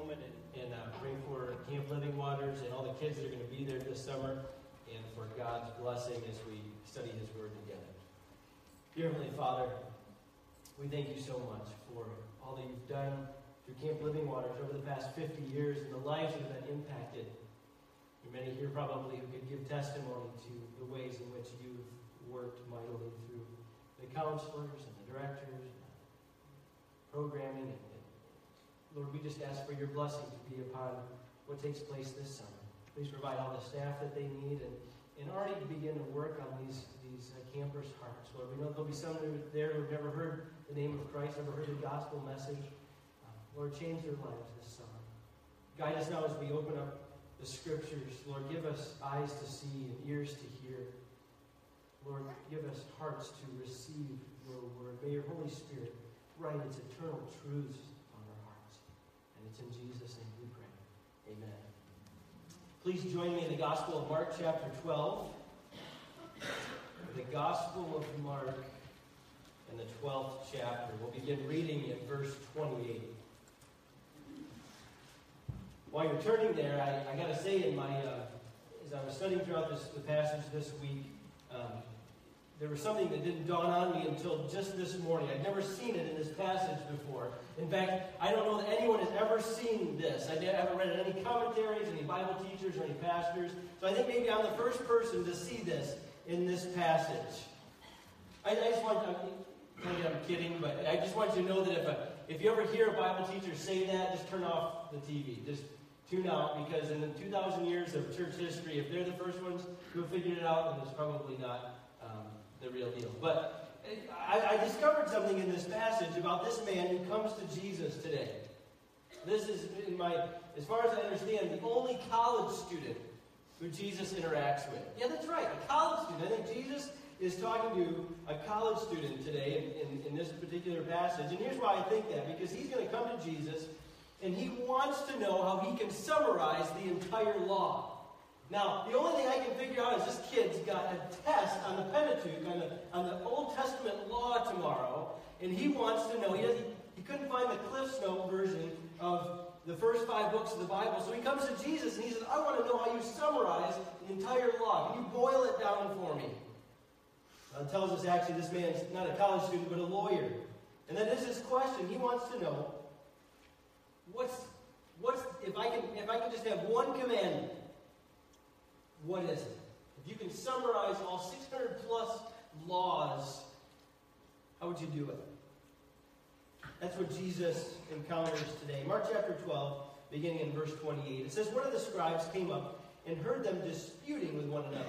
moment and, and uh, pray for Camp Living Waters and all the kids that are going to be there this summer and for God's blessing as we study His Word together. Dear Heavenly Father, we thank you so much for all that you've done through Camp Living Waters over the past 50 years and the lives that have been impacted. There are many here probably who could give testimony to the ways in which you've worked mightily through the counselors and the directors and the programming. And Lord, we just ask for your blessing to be upon what takes place this summer. Please provide all the staff that they need and, and already begin to work on these, these uh, campers' hearts. Lord, we know there'll be some there who've never heard the name of Christ, never heard the gospel message. Uh, Lord, change their lives this summer. Guide us now as we open up the scriptures. Lord, give us eyes to see and ears to hear. Lord, give us hearts to receive your word. May your Holy Spirit write its eternal truths on our hearts. And it's in Jesus' name we pray. Amen. Please join me in the Gospel of Mark, chapter 12. The Gospel of Mark in the 12th chapter. We'll begin reading at verse 28. While you're turning there, I, I got to say, in my uh, as I was studying throughout this, the passage this week, um, there was something that didn't dawn on me until just this morning. I'd never seen it in this passage before. In fact, I don't know that anyone has ever seen this. I haven't read any commentaries, any Bible teachers, or any pastors. So I think maybe I'm the first person to see this in this passage. I, I just want, I'm, I'm kidding, but I just want you to know that if, a, if you ever hear a Bible teacher say that, just turn off the TV. Just tune out because in the 2,000 years of church history, if they're the first ones who figured it out, then it's probably not the real deal. But eh, I, I discovered something in this passage about this man who comes to Jesus today. This is, in my, as far as I understand, the only college student who Jesus interacts with. Yeah, that's right, a college student. I think Jesus is talking to a college student today in, in, in this particular passage. And here's why I think that because he's going to come to Jesus and he wants to know how he can summarize the entire law. Now, the only thing I can figure out is this kid's got a test on the Pentateuch, on the, on the Old Testament law tomorrow, and he wants to know. He, he couldn't find the Cliffs Note version of the first five books of the Bible, so he comes to Jesus and he says, I want to know how you summarize the entire law. Can you boil it down for me? Well, it tells us actually this man's not a college student, but a lawyer. And that is his question. He wants to know what's, what's if I can if I can just have one commandment what is it? If you can summarize all 600 plus laws, how would you do it? That's what Jesus encounters today. Mark chapter 12, beginning in verse 28. It says, One of the scribes came up and heard them disputing with one another.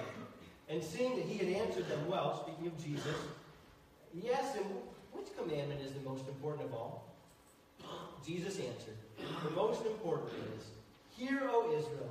And seeing that he had answered them well, speaking of Jesus, he asked him, Which commandment is the most important of all? Jesus answered, The most important is, Hear, O Israel.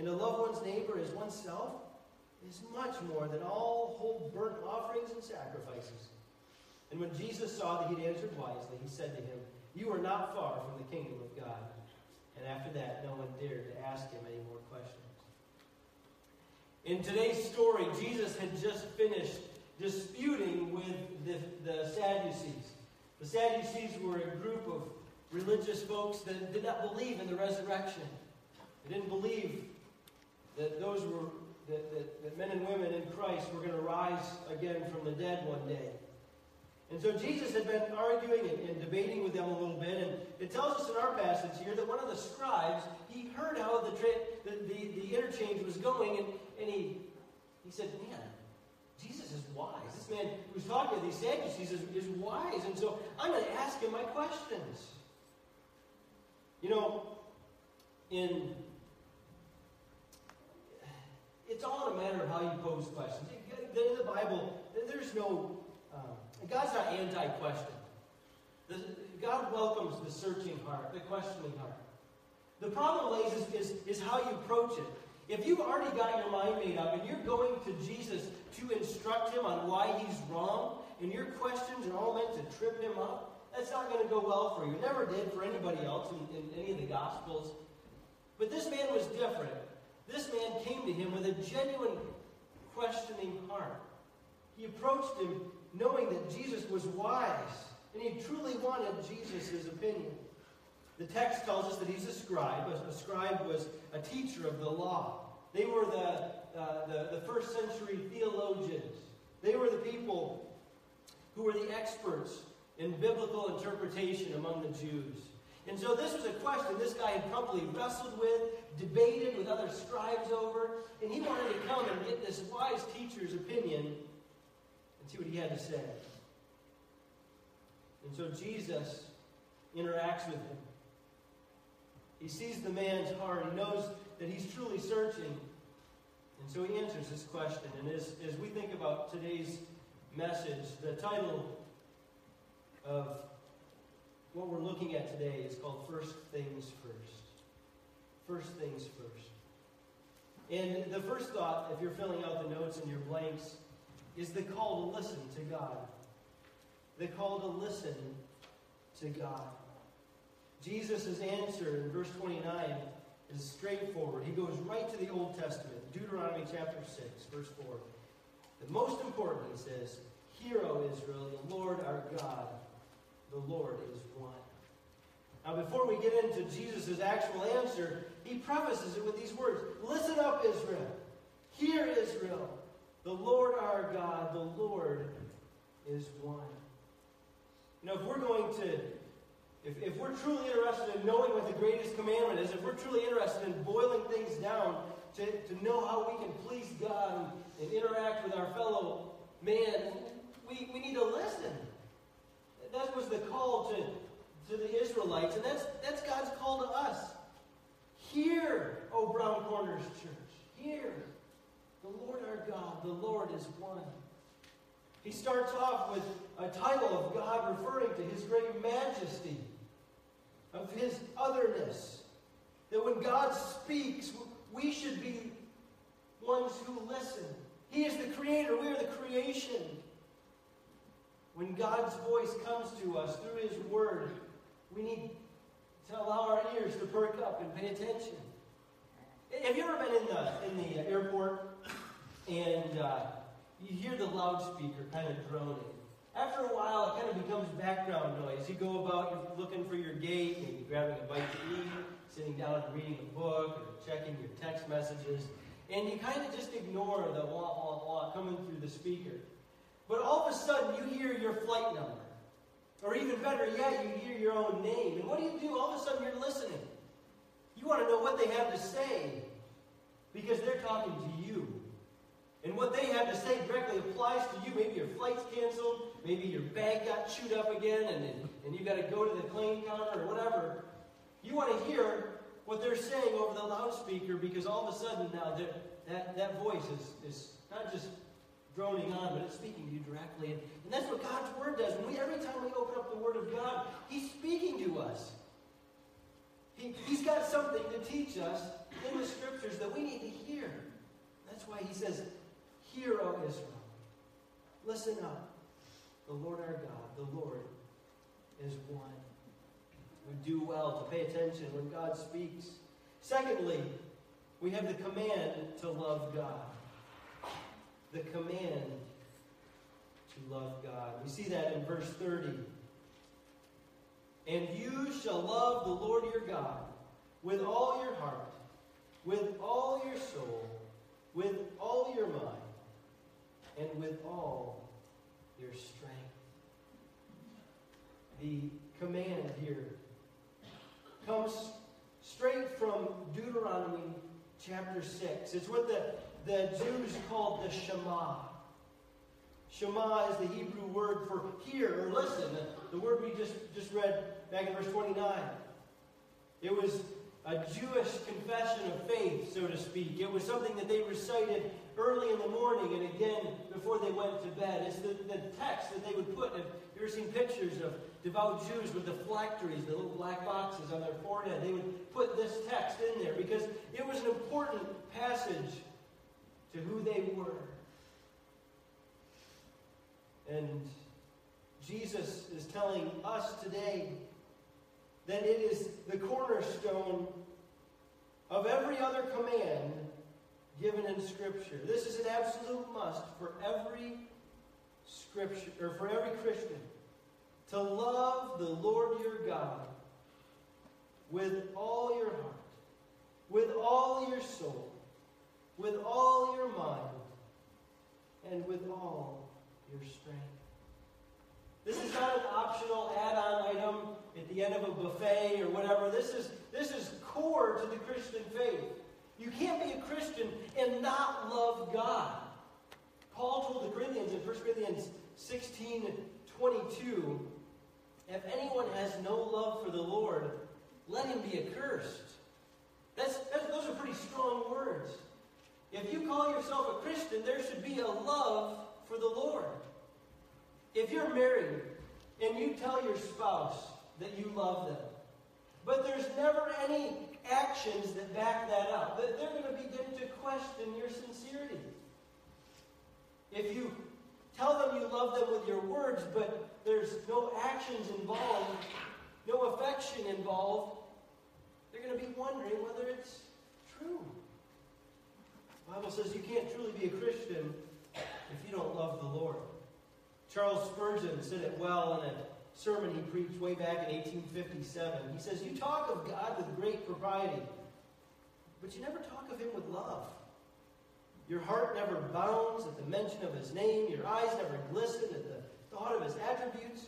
and to love one's neighbor as oneself is much more than all whole burnt offerings and sacrifices. And when Jesus saw that he'd answered wisely, he said to him, You are not far from the kingdom of God. And after that, no one dared to ask him any more questions. In today's story, Jesus had just finished disputing with the, the Sadducees. The Sadducees were a group of religious folks that did not believe in the resurrection. They didn't believe that those were that, that, that men and women in Christ were going to rise again from the dead one day. And so Jesus had been arguing and, and, debating with them a little bit, and it tells us in our passage here that one of the scribes he heard how the tra- the, the, the, interchange was going, and, and he he said, "Man, Jesus is wise. This man who's talking to these Sadducees is, is wise, and so I'm going to ask him my questions." You know, in it's all a matter of how you pose questions. In the Bible, there's no, um, God's not anti question. God welcomes the searching heart, the questioning heart. The problem lays is, is, is how you approach it. If you've already got your mind made up and you're going to Jesus to instruct him on why he's wrong, and your questions are all meant to trip him up, that's not going to go well for you. It never did for anybody else in, in any of the Gospels. But this man was different. This man him with a genuine questioning heart. He approached him knowing that Jesus was wise, and he truly wanted Jesus' opinion. The text tells us that he's a scribe. A, scribe was a teacher of the law. They were the, uh, the, the first century theologians. They were the people who were the experts in biblical interpretation among the Jews. And so this was a question this guy had probably wrestled with, debated with other scribes over, and he wanted to come and get this wise teacher's opinion and see what he had to say. And so Jesus interacts with him. He sees the man's heart. He knows that he's truly searching. And so he answers this question. And as, as we think about today's message, the title of what we're looking at today is called First Things First. First Things First. And the first thought, if you're filling out the notes in your blanks, is the call to listen to God. The call to listen to God. Jesus' answer in verse 29 is straightforward. He goes right to the Old Testament, Deuteronomy chapter 6, verse 4. The most important, he says, Hear, O Israel, the Lord our God, the Lord is one. Now, before we get into Jesus' actual answer, he prefaces it with these words Listen up, Israel. Hear, Israel. The Lord our God, the Lord is one. You know, if we're going to if, if we're truly interested in knowing what the greatest commandment is, if we're truly interested in boiling things down to, to know how we can please God and, and interact with our fellow man, we, we need to listen. That was the call to, to the Israelites, and that's, that's God's call to us. Hear, O Brown Corners Church. Hear. The Lord our God, the Lord is one. He starts off with a title of God referring to his great majesty of his otherness. That when God speaks, we should be ones who listen. He is the creator, we are the creation. When God's voice comes to us through his word, we need to allow our ears to perk up and pay attention. Have you ever been in the, in the airport and uh, you hear the loudspeaker kind of droning? After a while, it kind of becomes background noise. You go about, looking for your gate, maybe grabbing a bite to eat, sitting down and reading a book, or checking your text messages, and you kind of just ignore the wah, wah, wah coming through the speaker. But all of a sudden, you hear your flight number. Or even better yet, you hear your own name. And what do you do? All of a sudden, you're listening. You want to know what they have to say because they're talking to you. And what they have to say directly applies to you. Maybe your flight's canceled. Maybe your bag got chewed up again and, and you got to go to the claim counter or whatever. You want to hear what they're saying over the loudspeaker because all of a sudden now that, that voice is, is not just droning on, but it's speaking to you directly. And, and that's what God's Word does. When we, every time we open up the Word of God, He's speaking to us. He, he's got something to teach us in the Scriptures that we need to hear. That's why He says, Hear, O Israel. Listen up. The Lord our God, the Lord, is one. We do well to pay attention when God speaks. Secondly, we have the command to love God. The command to love God. We see that in verse 30. And you shall love the Lord your God with all your heart, with all your soul, with all your mind, and with all your strength. The command here comes straight from Deuteronomy chapter 6. It's what the, the Jews called the Shema. Shema is the Hebrew word for hear or listen. The, word we just, just read back in verse 29. It was a Jewish confession of faith, so to speak. It was something that they recited early in the morning and again before they went to bed. It's the, the text that they would put. Have you ever seen pictures of devout Jews with the phylacteries, the little black boxes on their forehead? They would put this text in there because it was an important passage to who they were. And Jesus is telling us today that it is the cornerstone of every other command given in Scripture. This is an absolute must for every Scripture or for every Christian to love the Lord your God with all your heart, with all your soul, with all your mind, and with all your strength. This is not an optional add-on item at the end of a buffet or whatever. This is, this is core to the Christian faith. You can't be a Christian and not love God. Paul told the Corinthians in 1 Corinthians 16 22, if anyone has no love for the Lord, let him be accursed. That's, that's, those are pretty strong words. If you call yourself a Christian, there should be a love for the Lord. If you're married and you tell your spouse that you love them, but there's never any actions that back that up, they're going to begin to question your sincerity. If you tell them you love them with your words, but there's no actions involved, no affection involved, they're going to be wondering whether it's true. Bible says you can't truly be a Christian if you don't love the Lord. Charles Spurgeon said it well in a sermon he preached way back in 1857. He says, You talk of God with great propriety, but you never talk of him with love. Your heart never bounds at the mention of his name. Your eyes never glisten at the thought of his attributes.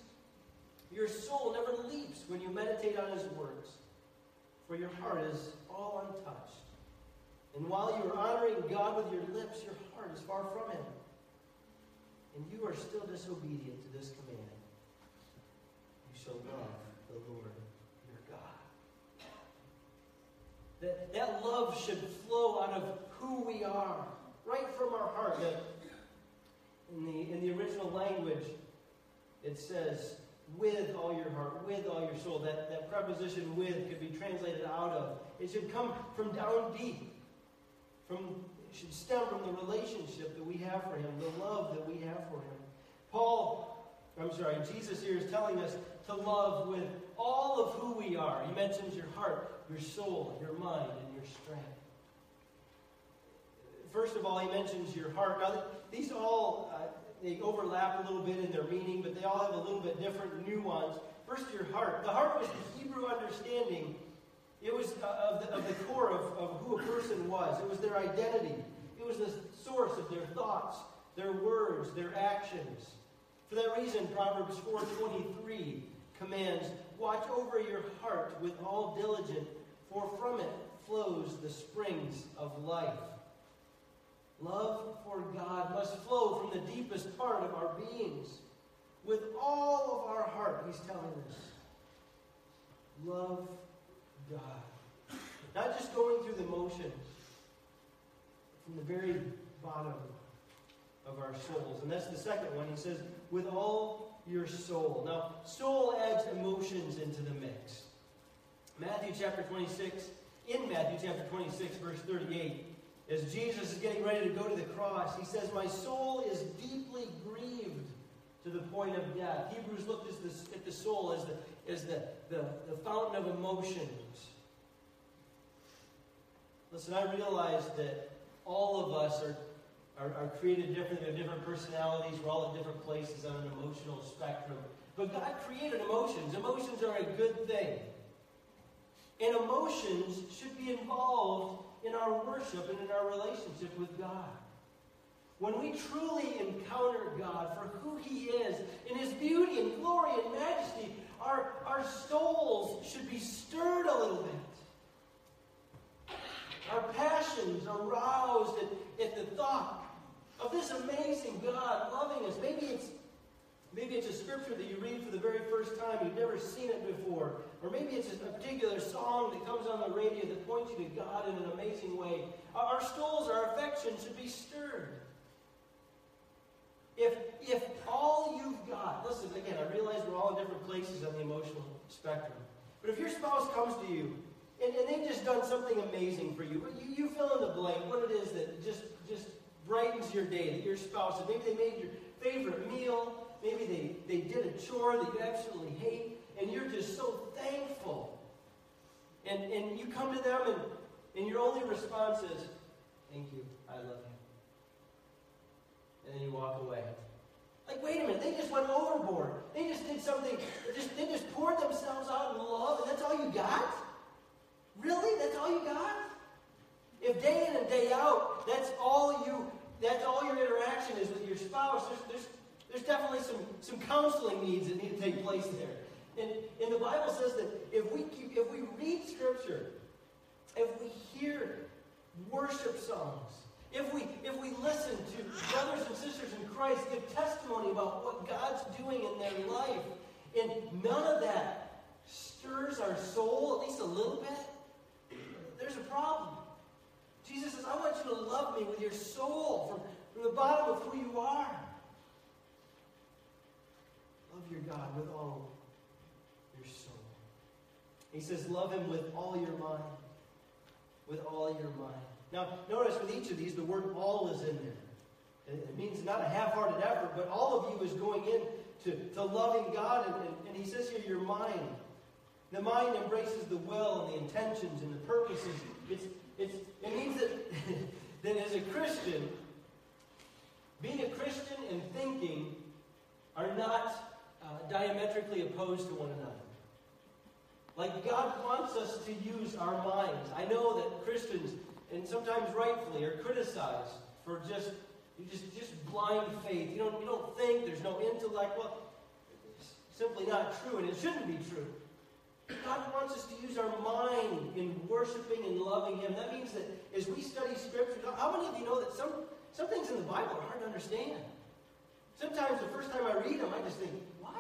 Your soul never leaps when you meditate on his words, for your heart is all untouched. And while you are honoring God with your lips, your heart is far from him. And you are still disobedient to this command You shall love the Lord your God. That, that love should flow out of who we are, right from our heart. That in the, in the original language, it says, with all your heart, with all your soul. That, that preposition with could be translated out of. It should come from down deep. From, should stem from the relationship that we have for Him, the love that we have for Him. Paul, I'm sorry, Jesus here is telling us to love with all of who we are. He mentions your heart, your soul, your mind, and your strength. First of all, he mentions your heart. Now, these all uh, they overlap a little bit in their meaning, but they all have a little bit different nuance. First, your heart. The heart was the Hebrew understanding. It was uh, of, the, of the core of, of who a person was. It was their identity. It was the source of their thoughts, their words, their actions. For that reason, Proverbs 4.23 commands, Watch over your heart with all diligence, for from it flows the springs of life. Love for God must flow from the deepest part of our beings. With all of our heart, he's telling us. Love God. Not just going through the motions, from the very bottom of our souls. And that's the second one. He says, with all your soul. Now, soul adds emotions into the mix. Matthew chapter 26, in Matthew chapter 26, verse 38, as Jesus is getting ready to go to the cross, he says, My soul is deeply grieved to the point of death. Hebrews looked at, at the soul as, the, as the, the, the fountain of emotions. Listen, I realize that all of us are are, are created differently. They're different personalities. We're all at different places on an emotional spectrum. But God created emotions. Emotions are a good thing. And emotions should be involved in our worship and in our relationship with God. When we truly encounter God for who He is, in His beauty and glory and majesty, our, our souls should be stirred a little bit. Our passions are roused at, at the thought of this amazing God loving us. Maybe it's maybe it's a scripture that you read for the very first time, you've never seen it before. Or maybe it's a particular song that comes on the radio that points you to God in an amazing way. Our souls, our affections should be stirred. If, if all you've got, listen, again, I realize we're all in different places on the emotional spectrum. But if your spouse comes to you and, and they've just done something amazing for you, you, you fill in the blank what it is that just, just brightens your day, that your spouse, maybe they made your favorite meal, maybe they, they did a chore that you absolutely hate, and you're just so thankful. And, and you come to them, and, and your only response is, Thank you, I love you. And then you walk away. Like, wait a minute, they just went overboard. They just did something, just, they just poured themselves out in love, and that's all you got? Really? That's all you got? If day in and day out, that's all you, that's all your interaction is with your spouse, there's, there's, there's definitely some, some counseling needs that need to take place there. And, and the Bible says that if we keep, if we read Scripture, if we hear worship songs, if we if we listen to brothers and sisters in Christ give testimony about what God's doing in their life, and none of that stirs our soul at least a little bit, there's a problem. Jesus says, I want you to love me with your soul from, from the bottom of who you are. Love your God with all your soul. He says, love him with all your mind. With all your mind. Now, notice with each of these, the word all is in there. It means not a half hearted effort, but all of you is going in to, to loving God. And, and, and he says here, your mind. The mind embraces the will and the intentions and the purposes. It's, it's, it means that, that as a Christian, being a Christian and thinking are not uh, diametrically opposed to one another. Like God wants us to use our minds. I know that Christians, and sometimes rightfully, are criticized for just you just just blind faith. You don't you don't think. There's no intellect. Well, it's simply not true, and it shouldn't be true. God wants us to use our mind in worshiping and loving Him. That means that as we study Scripture, how many of you know that some some things in the Bible are hard to understand? Sometimes the first time I read them, I just think, what?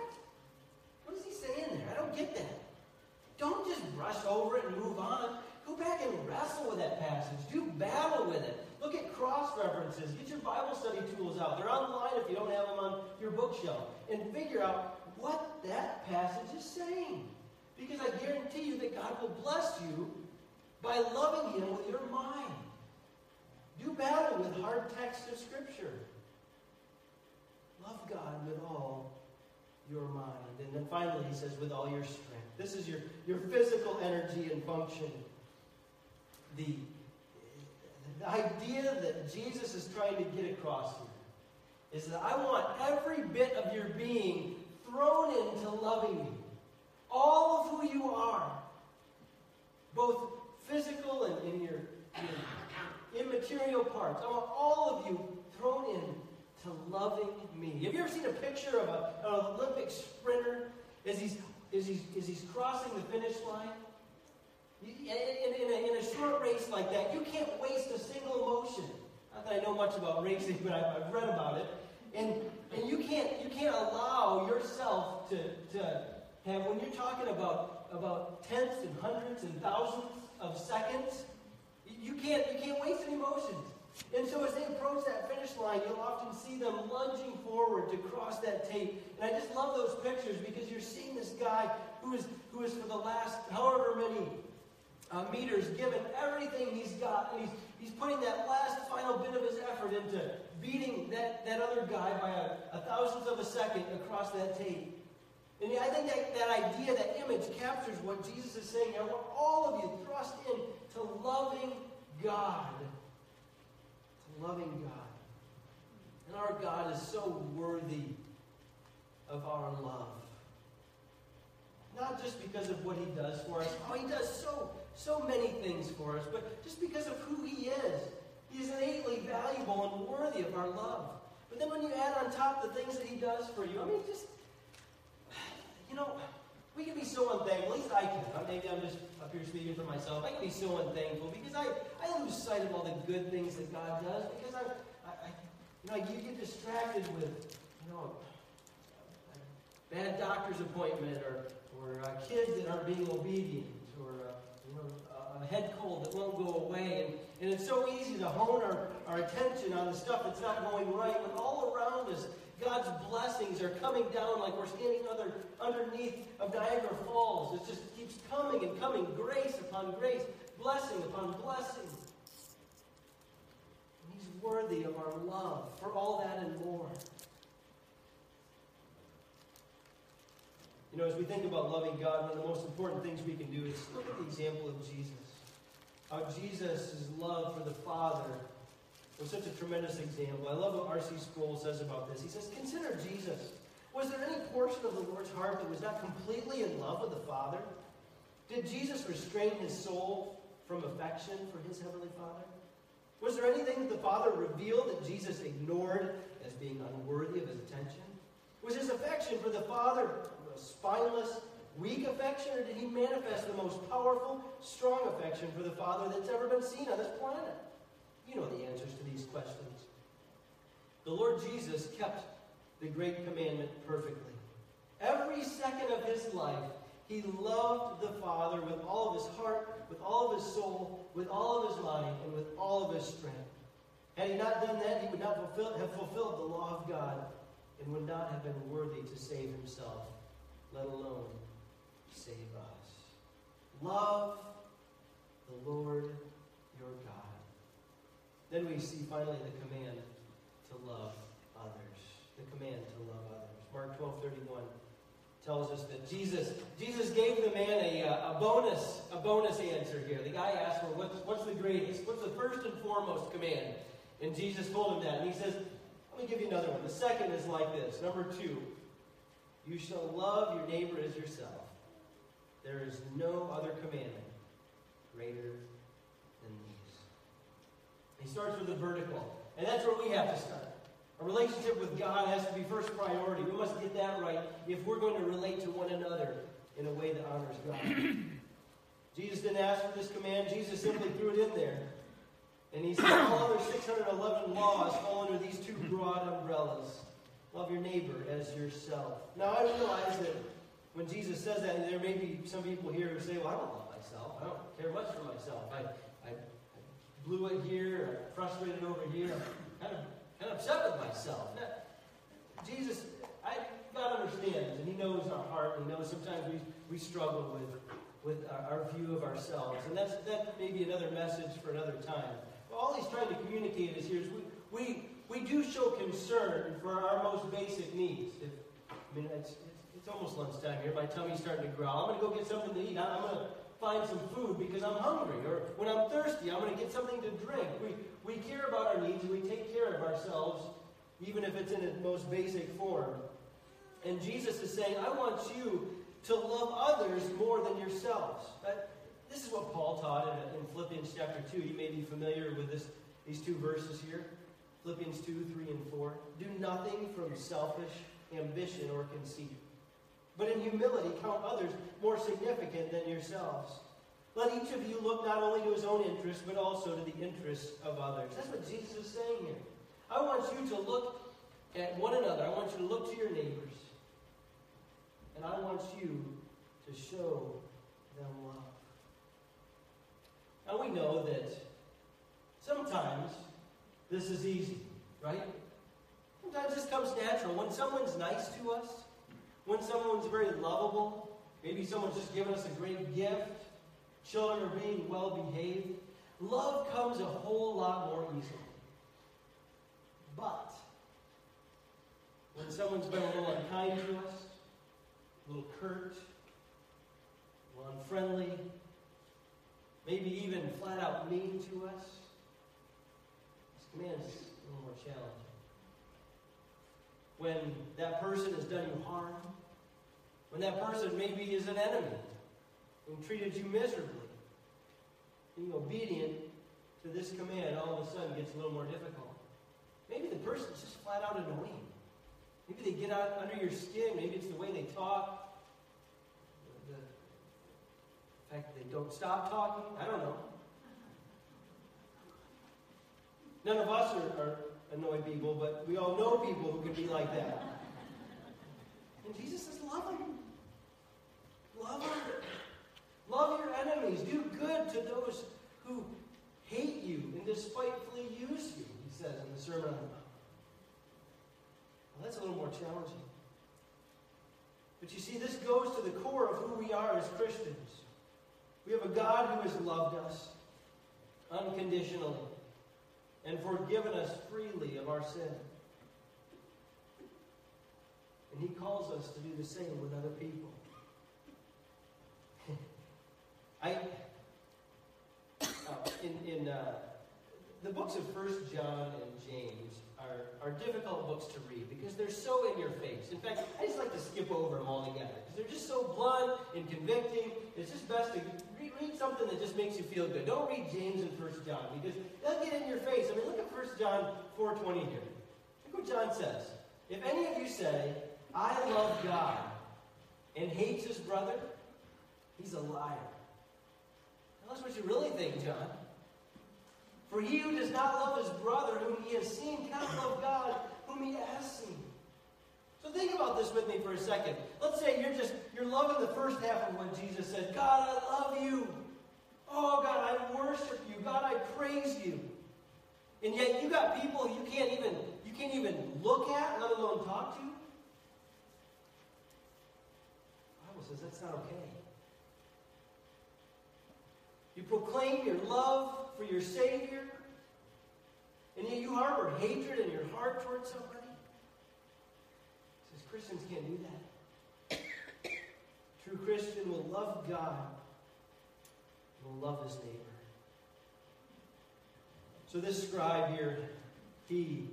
What is he saying there? I don't get that. Don't just brush over it and move on. Go back and wrestle with that passage. Do battle with it. Look at cross references. Get your Bible study tools out. They're online if you don't have them on your bookshelf. And figure out what that passage is saying. Because I guarantee you that God will bless you by loving Him with your mind. Do battle with hard texts of Scripture. Love God with all your mind. And then finally, he says, with all your strength. This is your, your physical energy and function. The, the idea that Jesus is trying to get across here is that I want every bit of your being thrown into loving me. All of who you are, both physical and in your, your immaterial parts. I want all of you thrown in to loving me. Have you ever seen a picture of a, an Olympic sprinter as he's, as he's, as he's crossing the finish line? In, in, a, in, a, short race like that, you can't waste a single emotion. Not that I know much about racing, but I've, I've read about it. And, and you, can't, you can't allow yourself to, to have, when you're talking about, about tenths and hundreds and thousands of seconds, you can't, you can't waste any emotions. And so as they approach that finish line, you'll often see them lunging forward to cross that tape. And I just love those pictures because you're seeing this guy who is, who is for the last however many uh, meters given everything he's got. And he's, he's putting that last final bit of his effort into beating that, that other guy by a, a thousandth of a second across that tape. And I think that, that idea, that image captures what Jesus is saying. I want all of you thrust in to loving God To loving God. And our God is so worthy of our love. Not just because of what he does for us. Oh, he does so, so many things for us, but just because of who he is. He's innately valuable and worthy of our love. But then when you add on top the things that he does for you, I mean, just, you know, we can be so unthankful. At least I can. Maybe I'm just up here speaking for myself. I can be so unthankful because I, I lose sight of all the good things that God does because I, I, I you know, you get distracted with, you know, bad doctor's appointment or, or uh, kids that aren't being obedient or uh, a head cold that won't go away. And, and it's so easy to hone our, our attention on the stuff that's not going right when all around us God's blessings are coming down like we're standing under, underneath of Niagara Falls. It just keeps coming and coming, grace upon grace, blessing upon blessing. And He's worthy of our love for all that and more. You know, as we think about loving God, one of the most important things we can do is look at the example of Jesus. How Jesus' love for the Father was such a tremendous example. I love what R.C. Sproul says about this. He says, Consider Jesus. Was there any portion of the Lord's heart that was not completely in love with the Father? Did Jesus restrain his soul from affection for his Heavenly Father? Was there anything that the Father revealed that Jesus ignored as being unworthy of his attention? Was his affection for the Father a spineless, weak affection, or did he manifest the most powerful, strong affection for the Father that's ever been seen on this planet? You know the answers to these questions. The Lord Jesus kept the great commandment perfectly. Every second of his life, he loved the Father with all of his heart, with all of his soul, with all of his mind, and with all of his strength. Had he not done that, he would not fulfill, have fulfilled the law of God and would not have been worthy to save himself, let alone save us. Love the Lord your God. Then we see finally the command to love others. The command to love others. Mark 12 31 tells us that Jesus, Jesus gave the man a, uh, a bonus, a bonus answer here. The guy asked, Well, what's, what's the greatest? What's the first and foremost command? And Jesus told him that. And he says, Let me give you another one. The second is like this. Number two, you shall love your neighbor as yourself. There is no other commandment greater than these. he starts with the vertical. And that's where we have to start. A relationship with God has to be first priority. We must get that right if we're going to relate to one another in a way that honors God. Jesus didn't ask for this command, Jesus simply threw it in there. And he said, All other 611 laws fall under these two broad umbrellas. Love your neighbor as yourself. Now, I realize that when Jesus says that, there may be some people here who say, Well, I don't love myself. I don't care much for myself. I, I blew it here. I'm frustrated over here. I'm kind of, kind of upset with myself. Now, Jesus, I, God understands, and He knows our heart, and He knows sometimes we, we struggle with, with our, our view of ourselves. And that's, that may be another message for another time. But all He's trying to communicate is here is we, we, we do show concern for our most basic needs. If, I mean, it's, it's, almost lunchtime here. My tummy's starting to growl. I'm going to go get something to eat. I'm going to find some food because I'm hungry. Or when I'm thirsty, I'm going to get something to drink. We, we care about our needs and we take care of ourselves, even if it's in its most basic form. And Jesus is saying, I want you to love others more than yourselves. That, this is what Paul taught in, in Philippians chapter 2. You may be familiar with this, these two verses here. Philippians 2, 3, and 4. Do nothing from selfish ambition or conceit but in humility count others more significant than yourselves. Let each of you look not only to his own interests, but also to the interests of others. That's what Jesus is saying here. I want you to look at one another. I want you to look to your neighbors. And I want you to show them love. Now we know that sometimes this is easy, right? Sometimes this comes natural. When someone's nice to us, when someone's very lovable, maybe someone's just given us a great gift, children are being well behaved, love comes a whole lot more easily. But when someone's been a little unkind to us, a little curt, a little unfriendly, maybe even flat out mean to us, is a little more challenging when that person has done you harm, when that person maybe is an enemy and treated you miserably. Being obedient to this command all of a sudden gets a little more difficult. Maybe the person's just flat out annoying. Maybe they get out under your skin. Maybe it's the way they talk. The fact that they don't stop talking. I don't know. None of us are, are annoy people, but we all know people who can be like that. And Jesus says, love them. Love them. Love your enemies. Do good to those who hate you and despitefully use you, he says in the Sermon on the Mount. Well, that's a little more challenging. But you see, this goes to the core of who we are as Christians. We have a God who has loved us unconditionally and forgiven us freely of our sin. And He calls us to do the same with other people. I, uh, in, in uh, the books of First John and James are, are difficult books to read because they're so in your face. In fact, I just like to skip over them all together because they're just so blunt and convicting. It's just best to read, read something that just makes you feel good. Don't read James and First John because they'll get in your face. I mean, look at First John 4.20 here. Look what John says. If any of you say, I love God, and hates his brother, he's a liar. Tell us what you really think, John. For he who does not love his brother whom he has seen cannot love God whom he has seen. So think about this with me for a second. Let's say you're just you're loving the first half of what Jesus said. God, I love you. Oh God, I worship you. God, I praise you. And yet you got people you can't even you can't even look at, let alone talk to. The Bible says that's not okay. You proclaim your love for your Savior, and yet you harbor hatred in your heart towards somebody? Christians can't do that. True Christian will love God and will love his neighbor. So this scribe here, he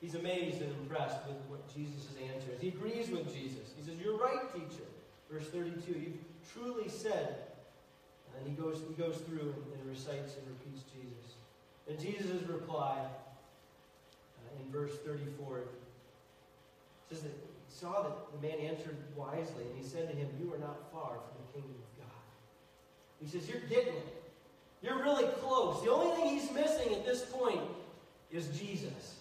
he's amazed and impressed with what Jesus' answers. He agrees with Jesus. He says, You're right, teacher. Verse 32, you've truly said and he goes, he goes through and, and recites and repeats Jesus. And Jesus' reply uh, in verse 34 says that he saw that the man answered wisely, and he said to him, You are not far from the kingdom of God. He says, You're getting it. You're really close. The only thing he's missing at this point is Jesus.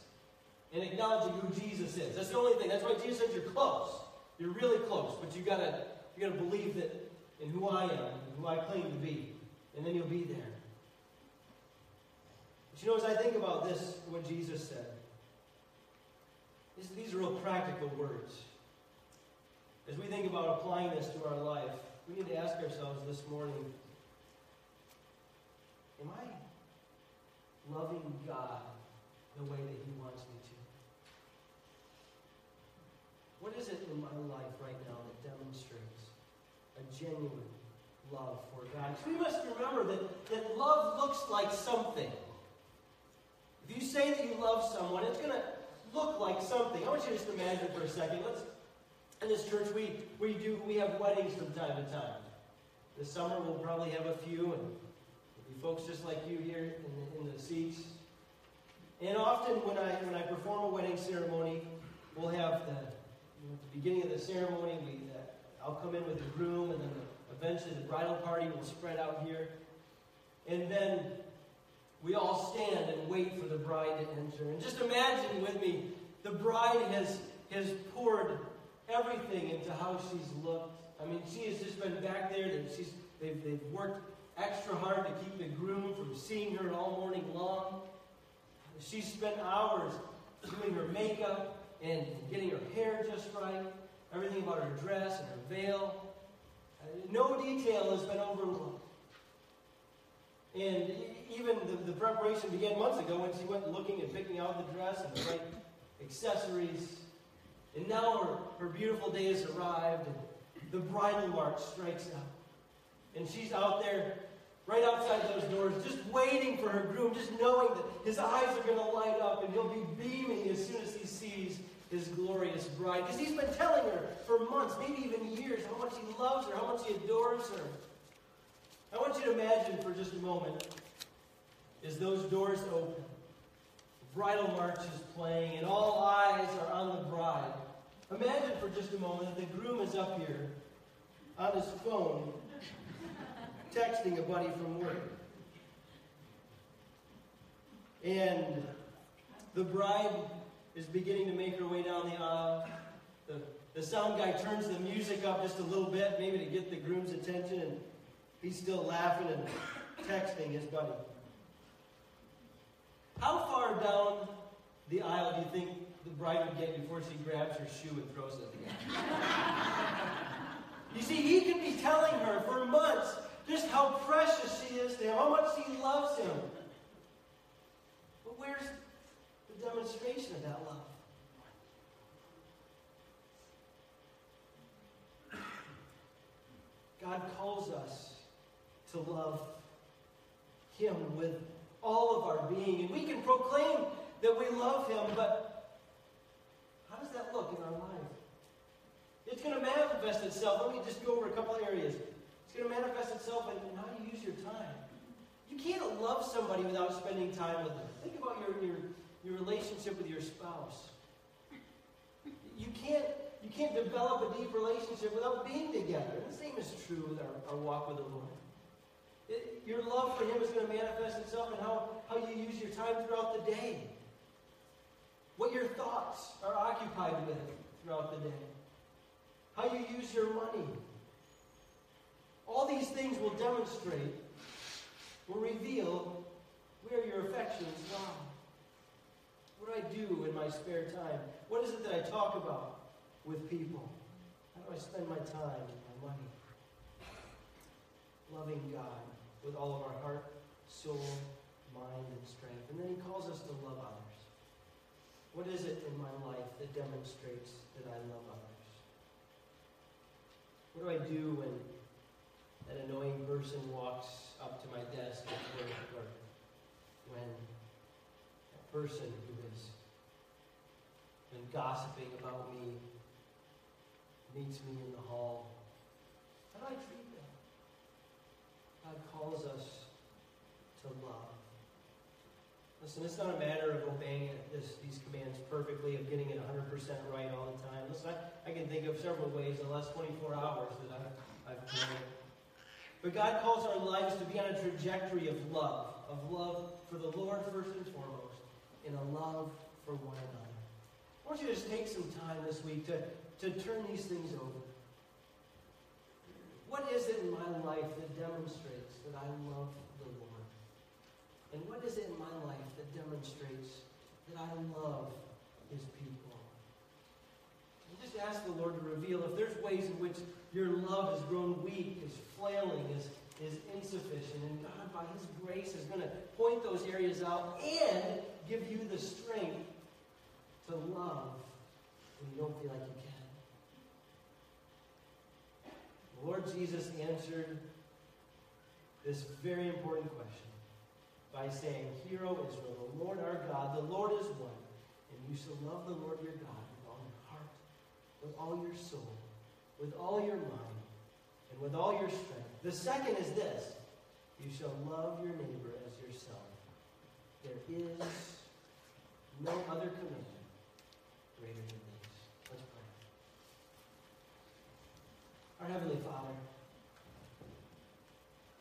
And acknowledging who Jesus is. That's the only thing. That's why Jesus says you're close. You're really close, but you've gotta you gotta believe that in who I am, who I claim to be, and then you'll be there. But you know, as I think about this, what Jesus said, these, these are real practical words. As we think about applying this to our life, we need to ask ourselves this morning Am I loving God the way that He wants me to? What is it in my life right now that demonstrates a genuine love for God. we must remember that, that love looks like something. If you say that you love someone, it's going to look like something. I want you to just imagine for a second. Let's in this church we, we do we have weddings from time to time. This summer we'll probably have a few, and be folks just like you here in the, in the seats. And often when I when I perform a wedding ceremony, we'll have the you know, at the beginning of the ceremony, we, uh, I'll come in with the groom, and then the Eventually, the bridal party will spread out here. And then we all stand and wait for the bride to enter. And just imagine with me, the bride has, has poured everything into how she's looked. I mean, she has just been back there. And she's, they've, they've worked extra hard to keep the groom from seeing her all morning long. She's spent hours doing her makeup and getting her hair just right, everything about her dress and her veil. Uh, no detail has been overlooked. And even the, the preparation began months ago when she went looking and picking out the dress and the right accessories. And now her, her beautiful day has arrived, and the bridal march strikes out. And she's out there, right outside those doors, just waiting for her groom, just knowing that his eyes are going to light up and he'll be beaming as soon as he sees his glorious bride. Because he's been telling her for months, maybe even years, how much he loves her, how much he adores her. I want you to imagine for just a moment as those doors open, the bridal march is playing, and all eyes are on the bride. Imagine for just a moment that the groom is up here on his phone texting a buddy from work. And the bride is beginning to make her way down the aisle. The, the sound guy turns the music up just a little bit, maybe to get the groom's attention, and he's still laughing and texting his buddy. How far down the aisle do you think the bride would get before she grabs her shoe and throws it again? you see, he could be telling her for months just how precious she is to him, how much he loves him. But where's the demonstration of that love? God calls us to love Him with all of our being. And we can proclaim that we love Him, but how does that look in our life? It's going to manifest itself. Let me just go over a couple areas. It's going to manifest itself in how you use your time. You can't love somebody without spending time with them. Think about your, your, your relationship with your spouse. You can't, you can't develop a deep relationship without being together. And the same is true with our, our walk with the Lord. It, your love for Him is going to manifest itself in how, how you use your time throughout the day. What your thoughts are occupied with throughout the day. How you use your money. All these things will demonstrate, will reveal where your affections lie. What do I do in my spare time? What is it that I talk about with people? How do I spend my time and my money? Loving God with all of our heart, soul, mind, and strength. And then he calls us to love others. What is it in my life that demonstrates that I love others? What do I do when that annoying person walks up to my desk at work or when that person who has been gossiping about me meets me in the hall? How do I treat? God calls us to love. Listen, it's not a matter of obeying this, these commands perfectly, of getting it 100% right all the time. Listen, I, I can think of several ways in the last 24 hours that I've, I've prayed. But God calls our lives to be on a trajectory of love, of love for the Lord first and foremost, and a love for one another. I want you to just take some time this week to, to turn these things over. What is it in my life that demonstrates that I love the Lord? and what is it in my life that demonstrates that I love his people? And just ask the Lord to reveal if there's ways in which your love has grown weak, is flailing, is, is insufficient. And God, by his grace, is going to point those areas out and give you the strength to love when you don't feel like you can. The Lord Jesus answered this very important question by saying, Hear, O Israel, the Lord our God, the Lord is one, and you shall love the Lord your God with all your heart, with all your soul, with all your mind, and with all your strength. The second is this you shall love your neighbor as yourself. There is no other command greater than these. Let's pray. Our Heavenly Father,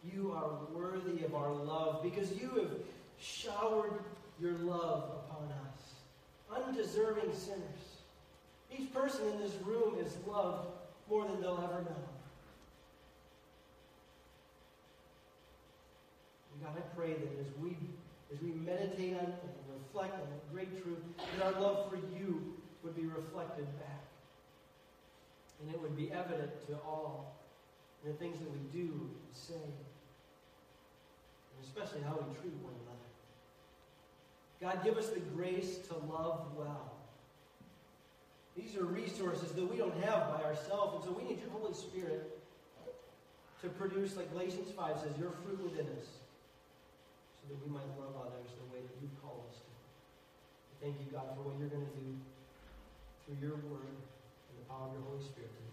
you are worthy of our love because you have showered your love upon us, undeserving sinners. Each person in this room is loved more than they'll ever know. God, I pray that as we as we meditate on and reflect on that great truth, that our love for you would be reflected back. And it would be evident to all in the things that we do and say and especially how we treat one another. God, give us the grace to love well. These are resources that we don't have by ourselves, and so we need your Holy Spirit to produce, like Galatians 5 says, your fruit within us, so that we might love others the way that you call us to. Thank you, God, for what you're going to do through your word power of your Holy Spirit